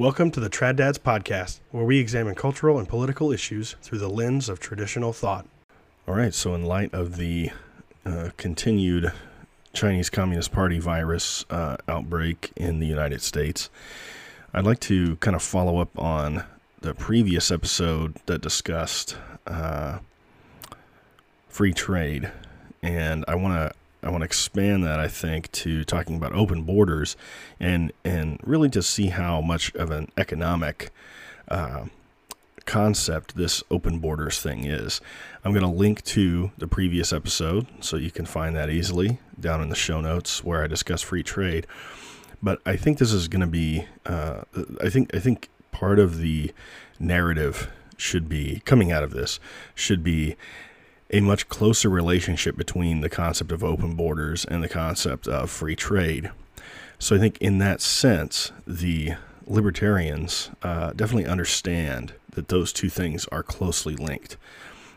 Welcome to the Trad Dads podcast, where we examine cultural and political issues through the lens of traditional thought. All right, so in light of the uh, continued Chinese Communist Party virus uh, outbreak in the United States, I'd like to kind of follow up on the previous episode that discussed uh, free trade, and I want to I want to expand that I think to talking about open borders and and really to see how much of an economic uh, concept this open borders thing is. I'm going to link to the previous episode so you can find that easily down in the show notes where I discuss free trade. But I think this is going to be uh, I think I think part of the narrative should be coming out of this should be a much closer relationship between the concept of open borders and the concept of free trade. So I think in that sense, the libertarians uh, definitely understand that those two things are closely linked.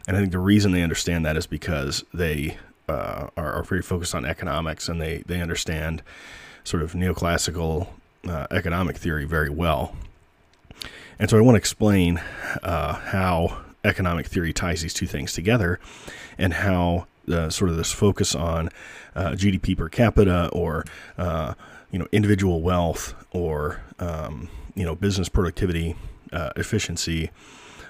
And I think the reason they understand that is because they uh, are, are, very focused on economics and they, they understand sort of neoclassical uh, economic theory very well. And so I want to explain uh, how economic theory ties these two things together and how uh, sort of this focus on uh, GDP per capita or uh, you know individual wealth or um, you know business productivity uh, efficiency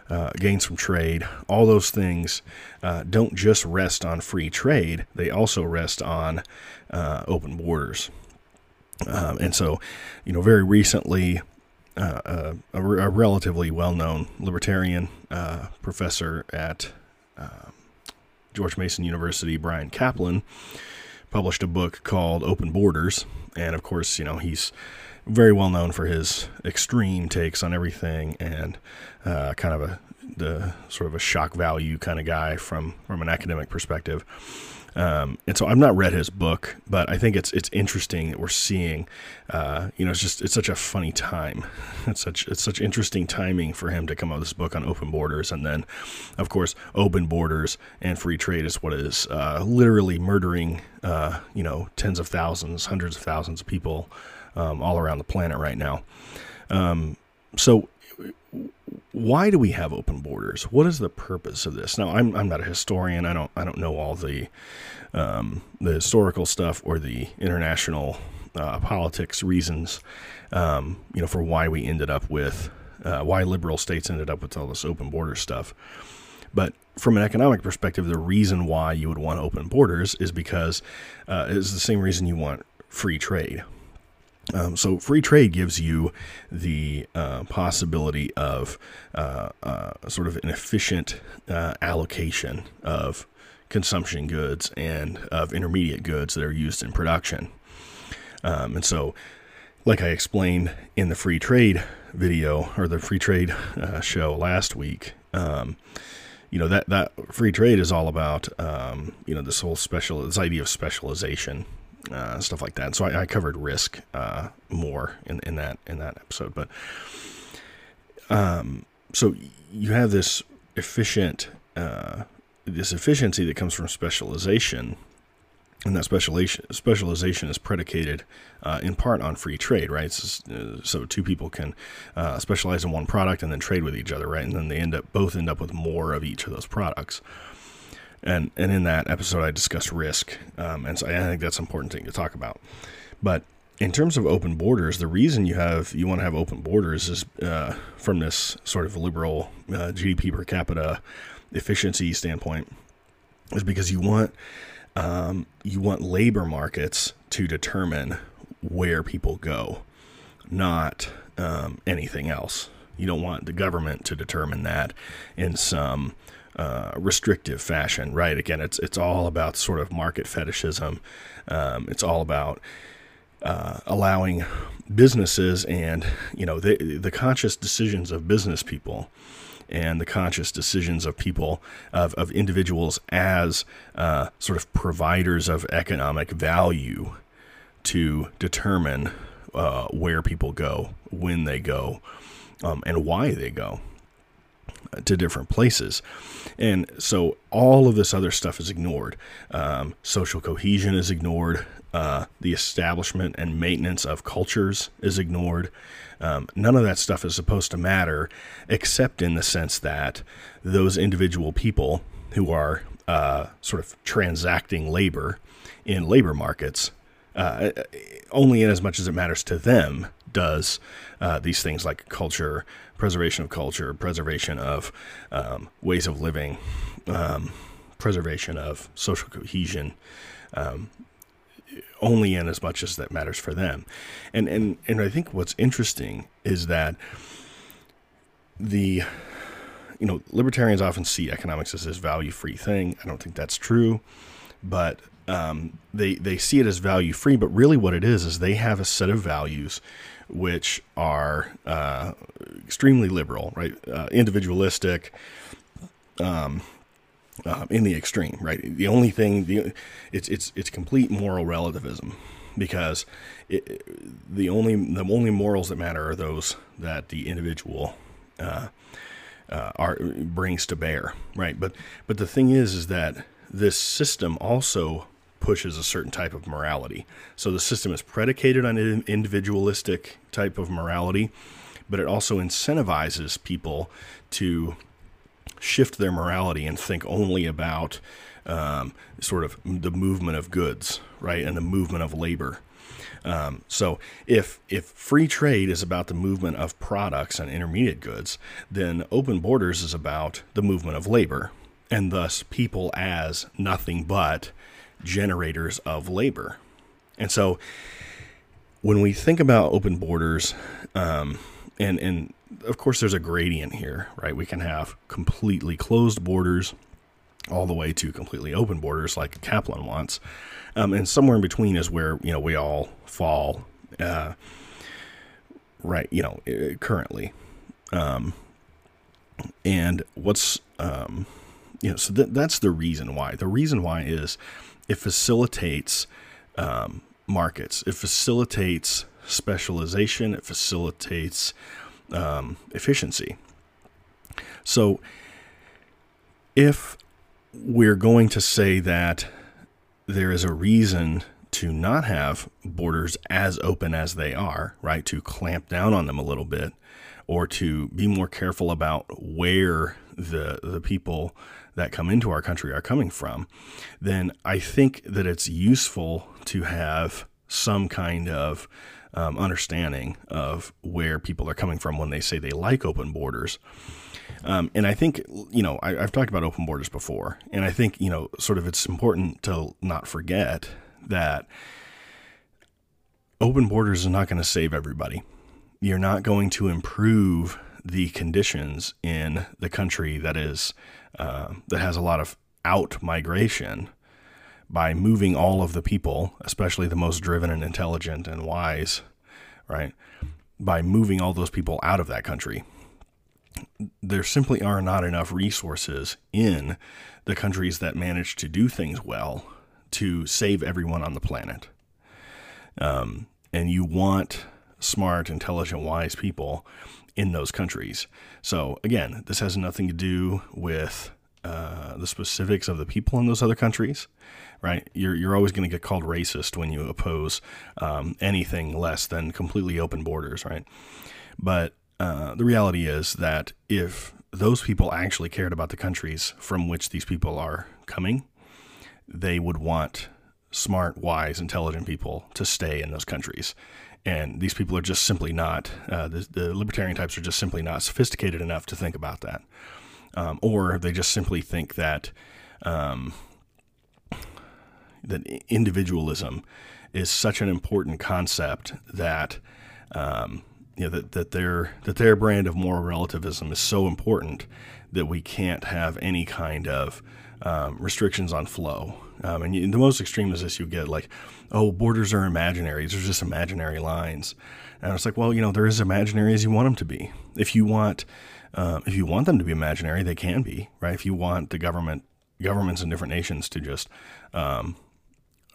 uh, gains from trade all those things uh, don't just rest on free trade. They also rest on open borders. Um, and so you know very recently uh, a, a, relatively well-known libertarian uh, professor at uh, George Mason University, Bryan Caplan, published a book called Open Borders, and of course, you know he's very well known for his extreme takes on everything and uh, kind of a the sort of a shock value kind of guy from from an academic perspective. Um, and so I've not read his book, but I think it's it's interesting that we're seeing, uh, you know, it's just it's such a funny time. It's such it's such interesting timing for him to come out with this book on open borders, and then, of course, open borders and free trade is what is uh, literally murdering, uh, you know, tens of thousands, hundreds of thousands of people um, all around the planet right now. Um, so why do we have open borders? What is the purpose of this? Now, I'm, I'm not a historian. I don't I don't know all the um, the historical stuff or the international uh, politics reasons, um, you know, for why we ended up with uh, why liberal states ended up with all this open border stuff. But from an economic perspective, the reason why you would want open borders is because uh, is the same reason you want free trade. Um, so free trade gives you the uh, possibility of uh, uh, sort of an efficient uh, allocation of consumption goods and of intermediate goods that are used in production. Um, and so, like I explained in the free trade video or the free trade uh, show last week, um, you know that that free trade is all about um, you know this whole special this idea of specialization uh, stuff like that. So I, I covered risk uh, more in, in that in that episode. But um, so you have this efficient uh, this efficiency that comes from specialization, and that specialization specialization is predicated uh, in part on free trade, right? So, uh, so two people can uh, specialize in one product and then trade with each other, right? And then they end up both end up with more of each of those products and and in that episode I discussed risk, um, and so I think that's an important thing to talk about. But in terms of open borders, the reason you have you want to have open borders is uh, from this sort of liberal uh, GDP per capita efficiency standpoint, is because you want um, you want labor markets to determine where people go, not um, anything else. You don't want the government to determine that in some uh, restrictive fashion, right? Again, it's it's all about sort of market fetishism. Um, it's all about uh, allowing businesses and you know the the conscious decisions of business people and the conscious decisions of people of, of individuals as uh, sort of providers of economic value to determine uh, where people go, when they go, um, and why they go. To different places. And so all of this other stuff is ignored. Um, social cohesion is ignored. Uh, the establishment and maintenance of cultures is ignored. Um, none of that stuff is supposed to matter, except in the sense that those individual people who are uh, sort of transacting labor in labor markets, uh, only in as much as it matters to them, does uh, these things like culture, preservation of culture, preservation of um, ways of living, um, preservation of social cohesion, um, only in as much as that matters for them. And and and I think what's interesting is that the you know libertarians often see economics as this value free thing. I don't think that's true, but um, they they see it as value free. But really, what it is is they have a set of values which are uh, extremely liberal, right? Uh, individualistic. Um, uh, in the extreme, right? The only thing, the it's it's it's complete moral relativism, because it, the only the only morals that matter are those that the individual uh, uh, are brings to bear, right? But but the thing is, is that this system also pushes a certain type of morality. So the system is predicated on an individualistic type of morality, but it also incentivizes people to shift their morality and think only about um, sort of the movement of goods, right, and the movement of labor. Um, so if if free trade is about the movement of products and intermediate goods, then open borders is about the movement of labor, and thus people as nothing but generators of labor. And so when we think about open borders, um, and and of course there's a gradient here, right? We can have completely closed borders all the way to completely open borders like Caplan wants. Um, and somewhere in between is where, you know, we all fall, uh, right, you know, uh, currently. Um, and what's, um, you know, so th- that's the reason why. The reason why is it facilitates um, markets, it facilitates specialization, it facilitates um, efficiency. So, if we're going to say that there is a reason to not have borders as open as they are, right? To clamp down on them a little bit, or to be more careful about where the the people that come into our country are coming from, then I think that it's useful to have some kind of um, understanding of where people are coming from when they say they like open borders. Um, and I think, you know, I, have talked about open borders before, and I think, you know, sort of it's important to not forget that open borders is not going to save everybody. You're not going to improve the conditions in the country that is uh, that has a lot of out migration by moving all of the people, especially the most driven and intelligent and wise, right? By moving all those people out of that country. There simply are not enough resources in the countries that manage to do things well to save everyone on the planet. Um, and you want smart, intelligent, wise people in those countries. So, again, this has nothing to do with uh, the specifics of the people in those other countries, right? You're, you're always going to get called racist when you oppose um, anything less than completely open borders, right? But uh, the reality is that if those people actually cared about the countries from which these people are coming, they would want smart, wise, intelligent people to stay in those countries. And these people are just simply not, uh, the, the libertarian types are just simply not sophisticated enough to think about that um, or they just simply think that um, that individualism is such an important concept that um, you know that, that their that their brand of moral relativism is so important that we can't have any kind of um, restrictions on flow. Um, and you, the most extreme is this: you get like, oh, borders are imaginary; they're just imaginary lines. And it's like, well, you know, they're as imaginary as you want them to be. If you want uh, if you want them to be imaginary, they can be, right? If you want the government, governments in different nations to just um,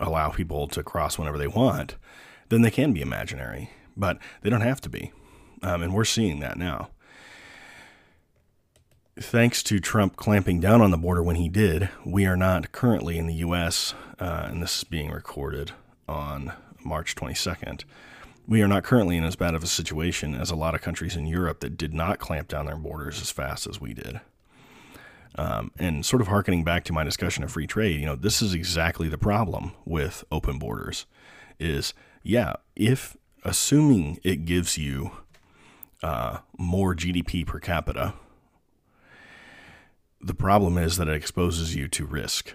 allow people to cross whenever they want, then they can be imaginary, but they don't have to be. Um, and we're seeing that now. Thanks to Trump clamping down on the border when he did, we are not currently in the U.S., uh, and this is being recorded on March 22nd. We are not currently in as bad of a situation as a lot of countries in Europe that did not clamp down their borders as fast as we did. Um, and sort of harkening back to my discussion of free trade, you know, this is exactly the problem with open borders. Is yeah, if assuming it gives you uh, more GDP per capita, the problem is that it exposes you to risk.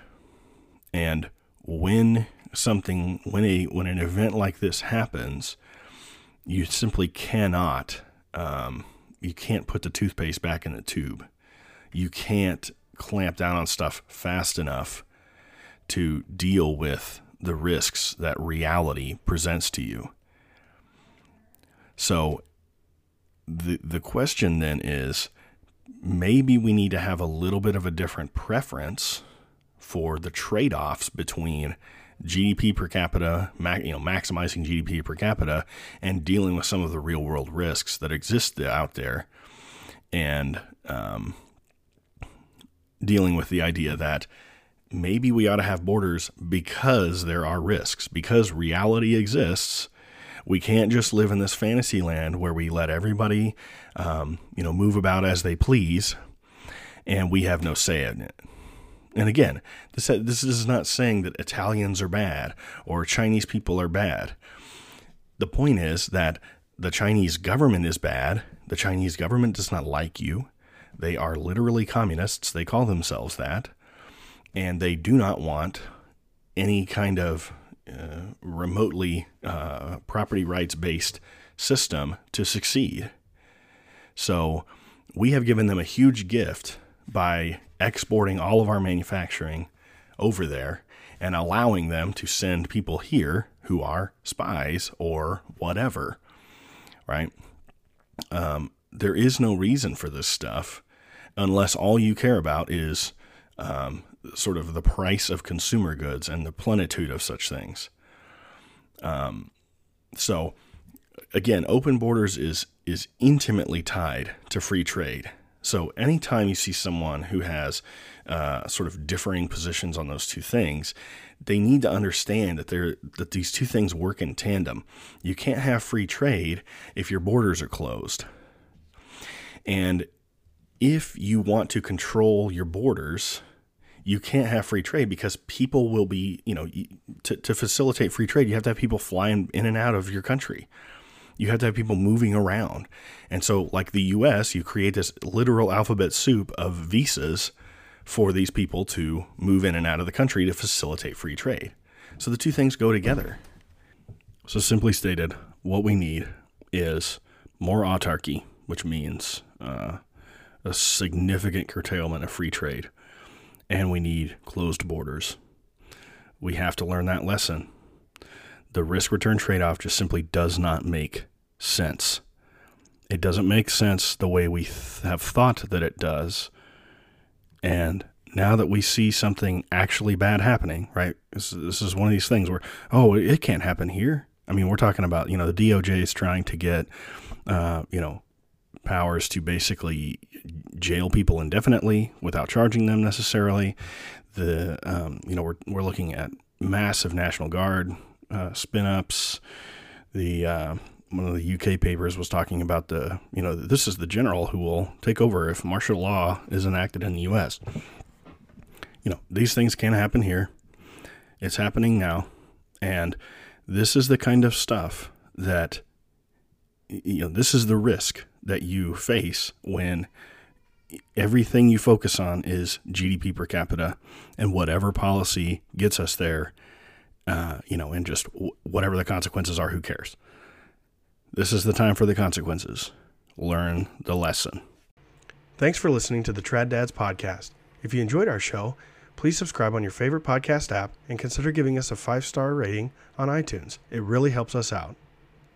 And when something, when a when an event like this happens, you simply cannot, um, you can't put the toothpaste back in the tube. You can't clamp down on stuff fast enough to deal with the risks that reality presents to you. So the the question then is maybe we need to have a little bit of a different preference for the trade-offs between GDP per capita, you know, maximizing GDP per capita, and dealing with some of the real-world risks that exist out there, and um, dealing with the idea that maybe we ought to have borders because there are risks, because reality exists. We can't just live in this fantasy land where we let everybody, um, you know, move about as they please, and we have no say in it. And again, this this is not saying that Italians are bad or Chinese people are bad. The point is that the Chinese government is bad. The Chinese government does not like you. They are literally communists. They call themselves that. And they do not want any kind of uh, remotely uh, property rights based system to succeed. So we have given them a huge gift by exporting all of our manufacturing over there and allowing them to send people here who are spies or whatever, right? Um, there is no reason for this stuff unless all you care about is um, sort of the price of consumer goods and the plenitude of such things. Um, so, again, open borders is is intimately tied to free trade. So, anytime you see someone who has uh, sort of differing positions on those two things, they need to understand that they're that these two things work in tandem. You can't have free trade if your borders are closed. And if you want to control your borders, you can't have free trade because people will be, you know, to, to facilitate free trade, you have to have people flying in and out of your country. You have to have people moving around. And so, like the US, you create this literal alphabet soup of visas for these people to move in and out of the country to facilitate free trade. So the two things go together. So, simply stated, what we need is more autarky, which means uh, a significant curtailment of free trade, and we need closed borders. We have to learn that lesson. The risk return trade off just simply does not make sense. It doesn't make sense the way we th- have thought that it does. And now that we see something actually bad happening, right? This, this is one of these things where, oh, it can't happen here. I mean, we're talking about, you know, the DOJ is trying to get, uh, you know, powers to basically jail people indefinitely without charging them necessarily. The um, you know we're we're looking at massive National Guard uh, spin ups. The uh, one of the UK papers was talking about the you know this is the general who will take over if martial law is enacted in the U.S. You know these things can happen here. It's happening now, and this is the kind of stuff that you know this is the risk that you face when everything you focus on is GDP per capita and whatever policy gets us there, uh, you know, and just w- whatever the consequences are, who cares? This is the time for the consequences. Learn the lesson. Thanks for listening to the Trad Dads podcast. If you enjoyed our show, please subscribe on your favorite podcast app and consider giving us a five star rating on iTunes. It really helps us out.